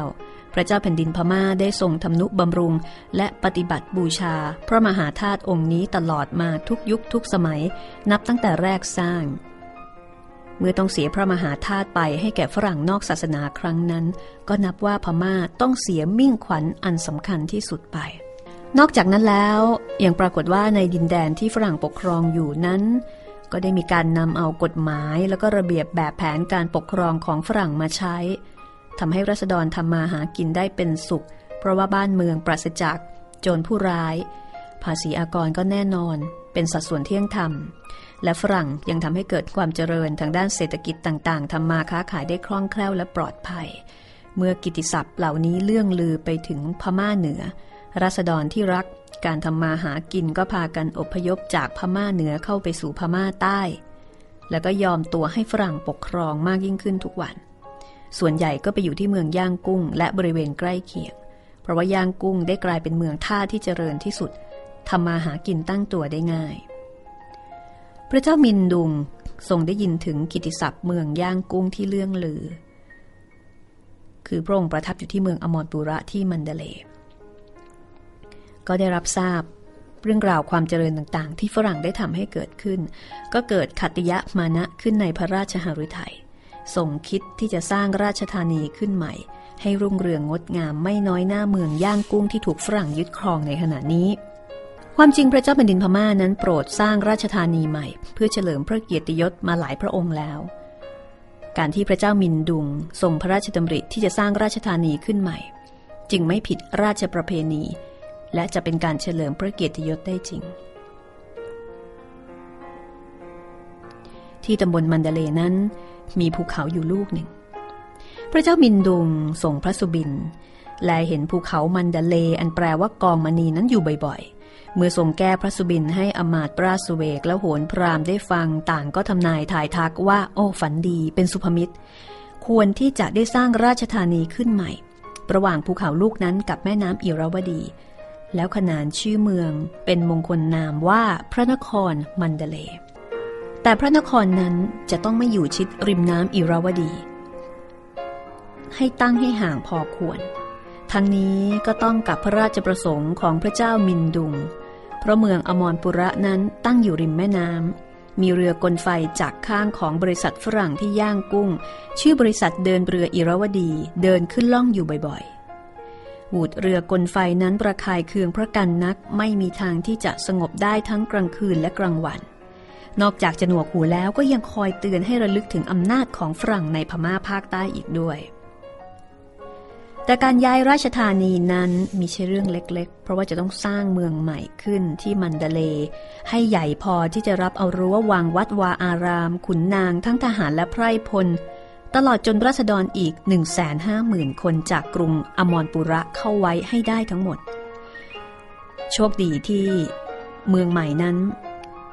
ระเจ้าแผ่นดินพม่าได้ทรงทำนุบำรุง และปฏิบัติบูชา พระมหาธาตุองค์นี้ตลอดมาทุกยุคทุกสมัย นับตั้งแต่แรกสร้าง เมื่อต้องเสียพระมหาธาตุไปให้แก่ฝรั่งนอกศาสนาครั้งนั้น ก็นับว่าพม่าต้องเสียมิ่งขวัญอันสำคัญที่สุดไปนอกจากนั้นแล้วยังปรากฏว่าในดินแดนที่ฝรั่งปกครองอยู่นั้น ก็ได้มีการนำเอากฎหมาย แล้วก็ระเบียบแบบแผนการปกครองของฝรั่งมาใช้ ทำให้รัษฎรทำมาหากินได้เป็นสุข เพราะว่าบ้านเมืองปราศจากโจรผู้ร้าย ภาษีอากรก็แน่นอน เป็นสัดส่วนเที่ยงธรรม และฝรั่งยังทำให้เกิดความเจริญทางด้านเศรษฐกิจต่างๆทำมาค้าขายได้คล่องแคล่วและปลอดภัย เมื่อกิติศัพท์เหล่านี้เลื่องลือไปถึงพม่าเหนือรัษฎรที่รักการทำมาหากินก็พากันอพยพจากพม่าเหนือเข้าไปสู่พม่าใต้ แล้วก็ยอมตัวให้ฝรั่งปกครองมากยิ่งขึ้นทุกวัน ส่วนใหญ่ก็ไปอยู่ที่เมืองย่างกุ้ง และบริเวณใกล้เคียง เพราะว่าย่างกุ้งได้กลายเป็นเมืองท่าที่เจริญที่สุดทำมาหากินตั้งตัวได้ง่าย พระเจ้ามินดุงทรงได้ยินถึงกิติศัพท์เมืองย่างกุ้งที่เลื่องลือ คือพระองค์ประทับอยู่ที่เมืองอมรปุระที่มันเดเล ก็ได้รับทราบเรื่องราวความเจริญต่างๆ ที่ฝรั่งได้ทำให้เกิดขึ้น ก็เกิดขัตยะมานะขึ้นในพระราชหฤทัย ส่งคิดที่จะสร้างราชธานีขึ้นใหม่ ให้รุ่งเรืองงดงามไม่น้อยหน้าเมืองย่างกุ้งที่ถูกฝรั่งยึดครองในขณะนี้ ความจริงพระเจ้าแผ่นดินพม่านั้นโปรดสร้างราชธานีใหม่ เพื่อเฉลิมพระเกียรติยศมาหลายพระองค์แล้ว การที่พระเจ้ามินดุงทรงพระราชดำริที่จะสร้างราชธานีขึ้นใหม่ จึงไม่ผิดราชประเพณี และจะเป็นการเฉลิมพระเกียรติยศได้จริงที่ตำบลมันเดเลนั้น มีภูเขาอยู่ลูกหนึ่ง พระเจ้ามินดุงส่งพระสุบิน แลเห็นภูเขามันดาเลอันแปลว่ากองมณีนั้นอยู่บ่อยๆ เมื่อทรงแก้พระสุบินให้อมาตปราสเวกและโหนพรามได้ฟังต่างก็ทำนายถ่ายทักว่า โอ้ฝันดีเป็นสุภมิตร ควรที่จะได้สร้างราชธานีขึ้นใหม่ ระหว่างภูเขาลูกนั้นกับแม่น้ำอิราวดี แล้วขนานชื่อเมืองเป็นมงคลนามว่าพระนครมันดาเล แต่พระนครนั้นจะต้องไม่อยู่ชิดริมน้ำอิราวดี ให้ตั้งให้ห่างพอควร ทั้งนี้ก็ต้องกับพระราชประสงค์ของพระเจ้ามินดุง เพราะเมืองอมรปุระนั้นตั้งอยู่ริมแม่น้ำ มีเรือกลไฟจากข้างของบริษัทฝรั่งที่ย่างกุ้ง ชื่อบริษัทเดินเรืออิราวดีเดินขึ้นล่องอยู่บ่อยๆวูดเรือกลไฟนั้นประคายเคืองพระกันนักไม่มีทางที่จะสงบได้ทั้งกลางคืนและกลางวัน นอกจากจะหนวกหูแล้วก็ยังคอยเตือนให้ระลึกถึงอำนาจของฝรั่งในพม่าภาคใต้อีกด้วย แต่การย้ายราชธานีนั้นมีใช่เรื่องเล็กๆ เพราะว่าจะต้องสร้างเมืองใหม่ขึ้นที่มันดเล ให้ใหญ่พอที่จะรับเอารั้ววังวัดวาอาราม ขุนนางทั้งทหารและไพร่พล ตลอดจนรัษฎรอีก 150,000 คนจากกรุงอมรปุระเข้าไว้ให้ได้ทั้งหมด โชคดีที่เมืองใหม่นั้น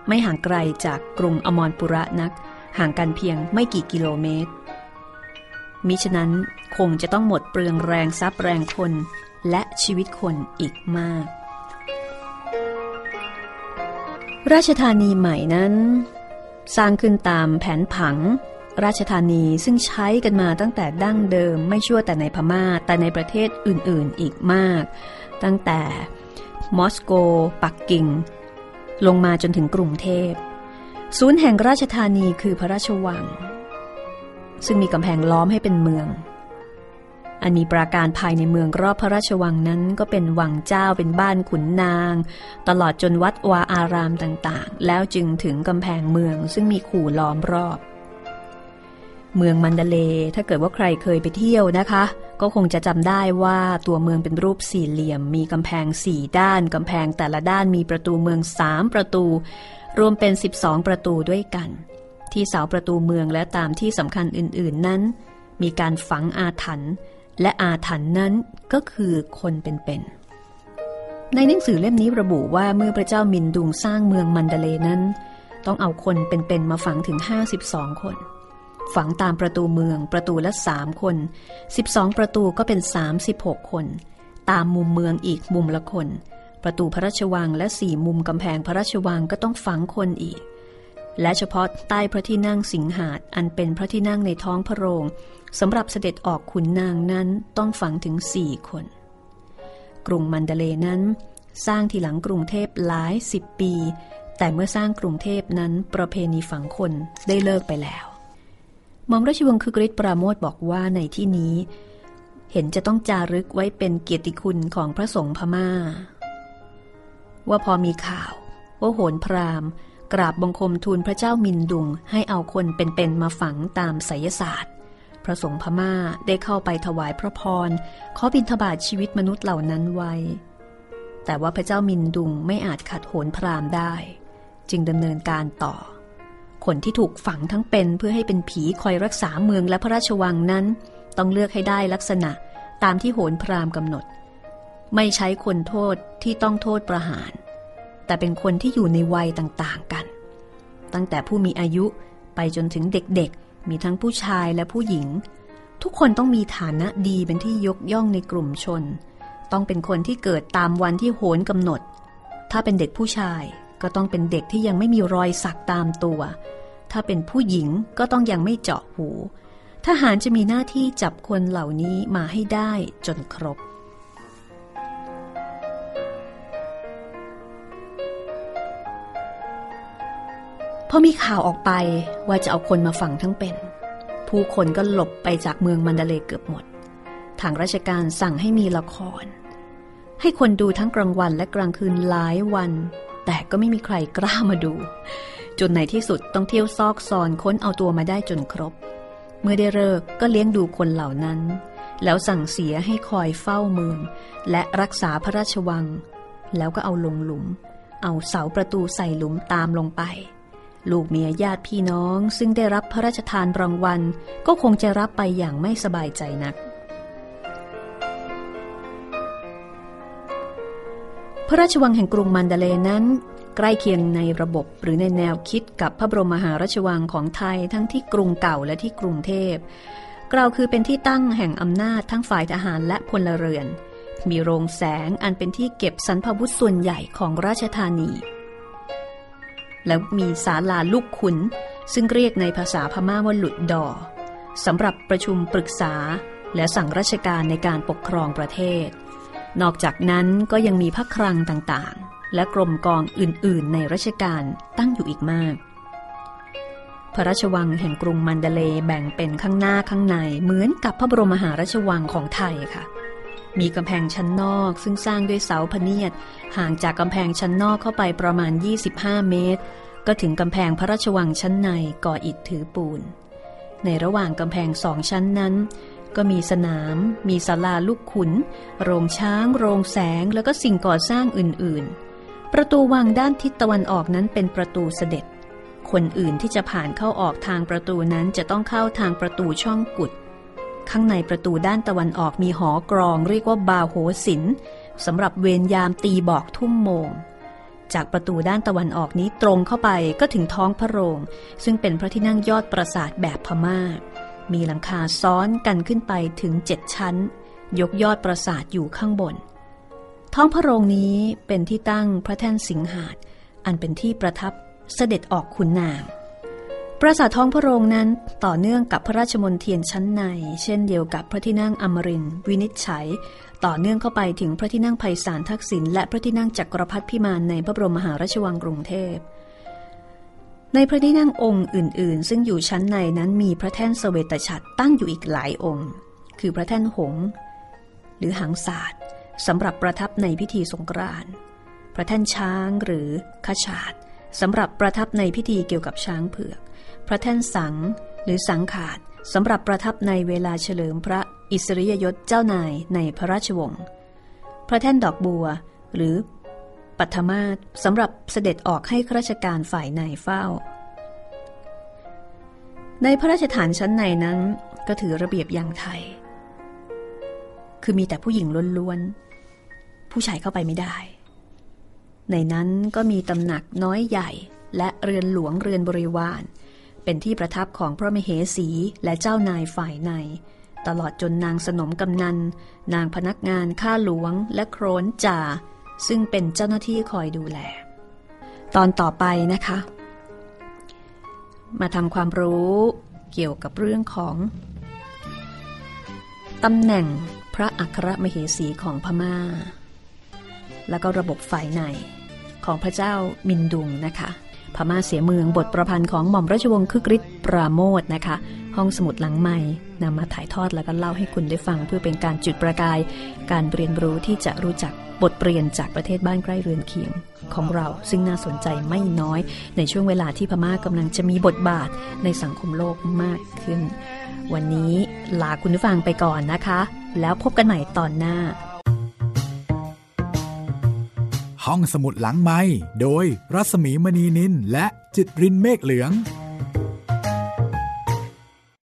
ไม่ห่างไกลจากกรุงอมรปุระนัก ห่างกันเพียงไม่กี่กิโลเมตร มิฉะนั้นคงจะต้องหมดเปลืองแรงทรัพย์แรงคนและชีวิตคนอีกมาก ราชธานีใหม่นั้น สร้างขึ้นตามแผนผัง ราชธานีซึ่งใช้กันมาตั้งแต่ดั้งเดิมไม่ชั่วแต่ในพม่าแต่ในประเทศอื่นๆอีกมาก ตั้งแต่มอสโก ปักกิ่ง ลงมาจนถึงกรุงเทพ ศูนย์แห่งราชธานีคือพระราชวัง ซึ่งมีกำแพงล้อมให้เป็นเมือง อันมีปราการภายในเมืองรอบพระราชวังนั้นก็เป็นวังเจ้าเป็นบ้านขุนนาง ตลอดจนวัดวาอารามต่างๆ แล้วจึงถึงกำแพงเมืองซึ่งมีขู่ล้อมรอบ เมืองมันดาเล ถ้าเกิดว่าใครเคยไปเที่ยวนะคะ ก็คงจะจำได้ว่าตัวเมืองเป็นรูปสี่เหลี่ยม มีกำแพงสี่ด้านกำแพงแต่ละด้านมีประตูเมืองสามประตู รวมเป็น 12 ประตูด้วยกัน ที่เสาประตูเมืองและตามที่สำคัญอื่น ๆนั้น มีการฝังอาถรรพ์และอาถรรพ์นั้นก็คือคนเป็นๆในหนังสือเล่มนี้ระบุว่าเมื่อพระเจ้ามินดุงสร้างเมืองมันดาเลนั้น ต้องเอาคนเป็นๆมาฝังถึง 52 คน ฝังตามประตูเมืองประตูละสามคน 12 ประตูก็เป็น 36 คน ตามมุมเมืองอีกมุมละคน ประตูพระราชวังและสี่มุมกำแพงพระราชวังก็ต้องฝังคนอีก และเฉพาะใต้พระที่นั่งสิงหาดอันเป็นพระที่นั่งในท้องพระโรงสำหรับเสด็จออกขุนนางนั้นต้องฝังถึงสี่คน กรุงมันดาเลนั้น สร้างทีหลังกรุงเทพหลายสิบปี แต่เมื่อสร้างกรุงเทพนั้นประเพณีฝังคนได้เลิกไปแล้ว หม่อมราชวงศ์คือกริชปราโมทบอกว่าในที่นี้ เห็นจะต้องจารึกไว้เป็นเกียรติคุณของพระสงฆ์พมา่า ว่าพอมีข่าวว่าโหนพราหมณ์ กราบบังคมทูลพระเจ้ามินดุงให้เอาคนเป็นๆมาฝังตามไสยศาสตร์ พระสงฆ์พม่าได้เข้าไปถวายพระพรขอบิณฑบาตชีวิตมนุษย์เหล่านั้นไว้ แต่ว่าพระเจ้ามินดุงไม่อาจขัดโหนพราหมณ์ได้ จึงดำเนินการต่อ คนที่ถูกฝังทั้งเป็นเพื่อให้เป็นผีคอยรักษาเมืองและพระราชวังนั้น ต้องเลือกให้ได้ลักษณะตามที่โหนพราหมณ์กำหนด ไม่ใช้คนโทษที่ต้องโทษประหาร แต่เป็นคนที่อยู่ในวัยต่างๆกัน ตั้งแต่ผู้มีอายุไปจนถึงเด็กๆ มีทั้งผู้ชายและผู้หญิง ทุกคนต้องมีฐานะดีเป็นที่ยกย่องในกลุ่มชน ต้องเป็นคนที่เกิดตามวันที่โหนกำหนด ถ้าเป็นเด็กผู้ชาย ก็ต้องเป็นเด็กที่ยังไม่มีรอยสักตามตัว ถ้าเป็นผู้หญิงก็ต้องยังไม่เจาะหู ทหารจะมีหน้าที่จับคนเหล่านี้มาให้ได้จนครบ พอมีข่าวออกไปว่าจะเอาคนมาฝังทั้งเป็น ผู้คนก็หลบไปจากเมืองมันดาเลเกือบหมด ทางราชการสั่งให้มีละคร ให้คนดูทั้งกลางวันและกลางคืนหลายวัน แต่ก็ไม่มีใครกล้ามาดู จนในที่สุดต้องเที่ยวซอกซอนค้นเอาตัวมาได้จนครบ เมื่อได้เลิกก็เลี้ยงดูคนเหล่านั้น แล้วสั่งเสียให้คอยเฝ้าเมือง และรักษาพระราชวัง แล้วก็เอาลงหลุม เอาเสาประตูใส่หลุมตามลงไป ลูกเมียญาติพี่น้องซึ่งได้รับพระราชทานรางวัล ก็คงจะรับไปอย่างไม่สบายใจนัก พระราชวังแห่งกรุงมันดาเลนั้น ใกล้เคียงในระบบหรือในแนวคิดกับพระบรมมหาราชวังของไทยทั้งที่กรุงเก่าและที่กรุงเทพกล่าวคือเป็นที่ตั้งแห่งอำนาจทั้งฝ่ายทหารและพลเรือน มีโรงแสงอันเป็นที่เก็บสรรพวุธส่วนใหญ่ของราชธานี แล้วมีศาลาลูกขุน ซึ่งเรียกในภาษาพม่าว่าหลุดดอสำหรับประชุมปรึกษาและสั่งราชการในการปกครองประเทศ นอกจากนั้นก็ยังมีพระคลังต่างๆ และกรมกองอื่นๆ ในราชการตั้งอยู่อีกมาก พระราชวังแห่งกรุงมันเดเลแบ่งเป็นข้างหน้าข้างในเหมือนกับพระบรมมหาราชวังของไทยค่ะ มีกำแพงชั้นนอกซึ่งสร้างด้วยเสาพเนียด ห่างจากกำแพงชั้นนอกเข้าไปประมาณ 25 เมตร ก็ถึงกำแพงพระราชวังชั้นในก่ออิฐถือปูน ในระหว่างกำแพงสองชั้นนั้น ก็มีสนาม มีศาลาลูกขุน โรงช้าง โรงแสง แล้วก็สิ่งก่อสร้างอื่นๆ ประตูวังด้านทิศตะวันออกนั้นเป็นประตูเสด็จ คนอื่นที่จะผ่านเข้าออกทางประตูนั้นจะต้องเข้าทางประตูช่องกุด ข้างในประตูด้านตะวันออกมีหอกรองเรียกว่าบาโหสินสำหรับเวรยามตีบอกทุ่มโมงจากประตูด้านตะวันออกนี้ตรงเข้าไปก็ถึงท้องพระโรง ซึ่งเป็นพระที่นั่งยอดปราสาทแบบพมา่า มีหลังคาซ้อนกันขึ้นไปถึงเจ็ดชั้น ยกยอดปราสาทอยู่ข้างบน ท้องพระโรงนี้เป็นที่ตั้งพระแท่นสิงหาดอันเป็นที่ประทับเสด็จออกขุนนาง ปราสาทท้องพระโรงนั้นต่อเนื่องกับพระราชมนเทียนชั้นใน เช่นเดียวกับพระที่นั่งอมรินวินิจฉัย ต่อเนื่องเข้าไปถึงพระที่นั่งไพศาลทักษิณและพระที่นั่งจักรพรรดิพิมานในพระบรมมหาราชวังกรุงเทพ ในพระที่นั่งองค์อื่น ๆ ซึ่งอยู่ชั้นในนั้นมีพระแท่นสเวตฉัตรตั้งอยู่อีกหลายองค์ คือพระแท่นหงส์หรือหังศาสตร์สำหรับประทับในพิธีสงกรานต์พระแท่นช้างหรือขชาดสำหรับประทับในพิธีเกี่ยวกับช้างเผือก พระแท่นสังหรือสังขาดสำหรับประทับในเวลาเฉลิมพระอิสริยยศเจ้านายในพระราชวงศ์พระแท่นดอกบัว หรือ ปัทมาศสำหรับเสด็จออกให้ข้าราชการฝ่ายในเฝ้า ในพระราชฐานชั้นในนั้นก็ถือระเบียบอย่างไทย คือมีแต่ผู้หญิงล้วนๆ ผู้ชายเข้าไปไม่ได้ ในนั้นก็มีตำหนักน้อยใหญ่และเรือนหลวงเรือนบริวาร เป็นที่ประทับของพระมเหสีและเจ้านายฝ่ายใน ตลอดจนนางสนมกำนัน นางพนักงานข้าหลวงและโครนจ่า ซึ่งเป็นเจ้าหน้าที่คอยดูแล ตอนต่อไปนะคะ มาทำความรู้เกี่ยวกับเรื่องของตำแหน่งพระอัครมเหสีของพมา่า แล้วก็ระบบฝ่ายในของพระเจ้ามินดุงนะคะ พม่าเสียเมืองบทประพันธ์ของหม่อมราชวงศ์คึกฤทธิ์ปราโมทนะคะ ห้องสมุดหลังใหม่นำมาถ่ายทอดแล้วก็เล่าให้คุณได้ฟัง เพื่อเป็นการจุดประกาย การเรียนรู้ที่จะรู้จักบทเรียนจากประเทศบ้านใกล้เรือนเคียงของเรา ซึ่งน่าสนใจไม่น้อย ในช่วงเวลาที่พม่ากำลังจะมีบทบาทในสังคมโลกมากขึ้น วันนี้ลาคุณผู้ฟังไปก่อนนะคะ แล้วพบกันใหม่ตอนหน้า ห้องสมุดหลังไม้โดยรัสมีมณีนินและจิตรินเมฆเหลือง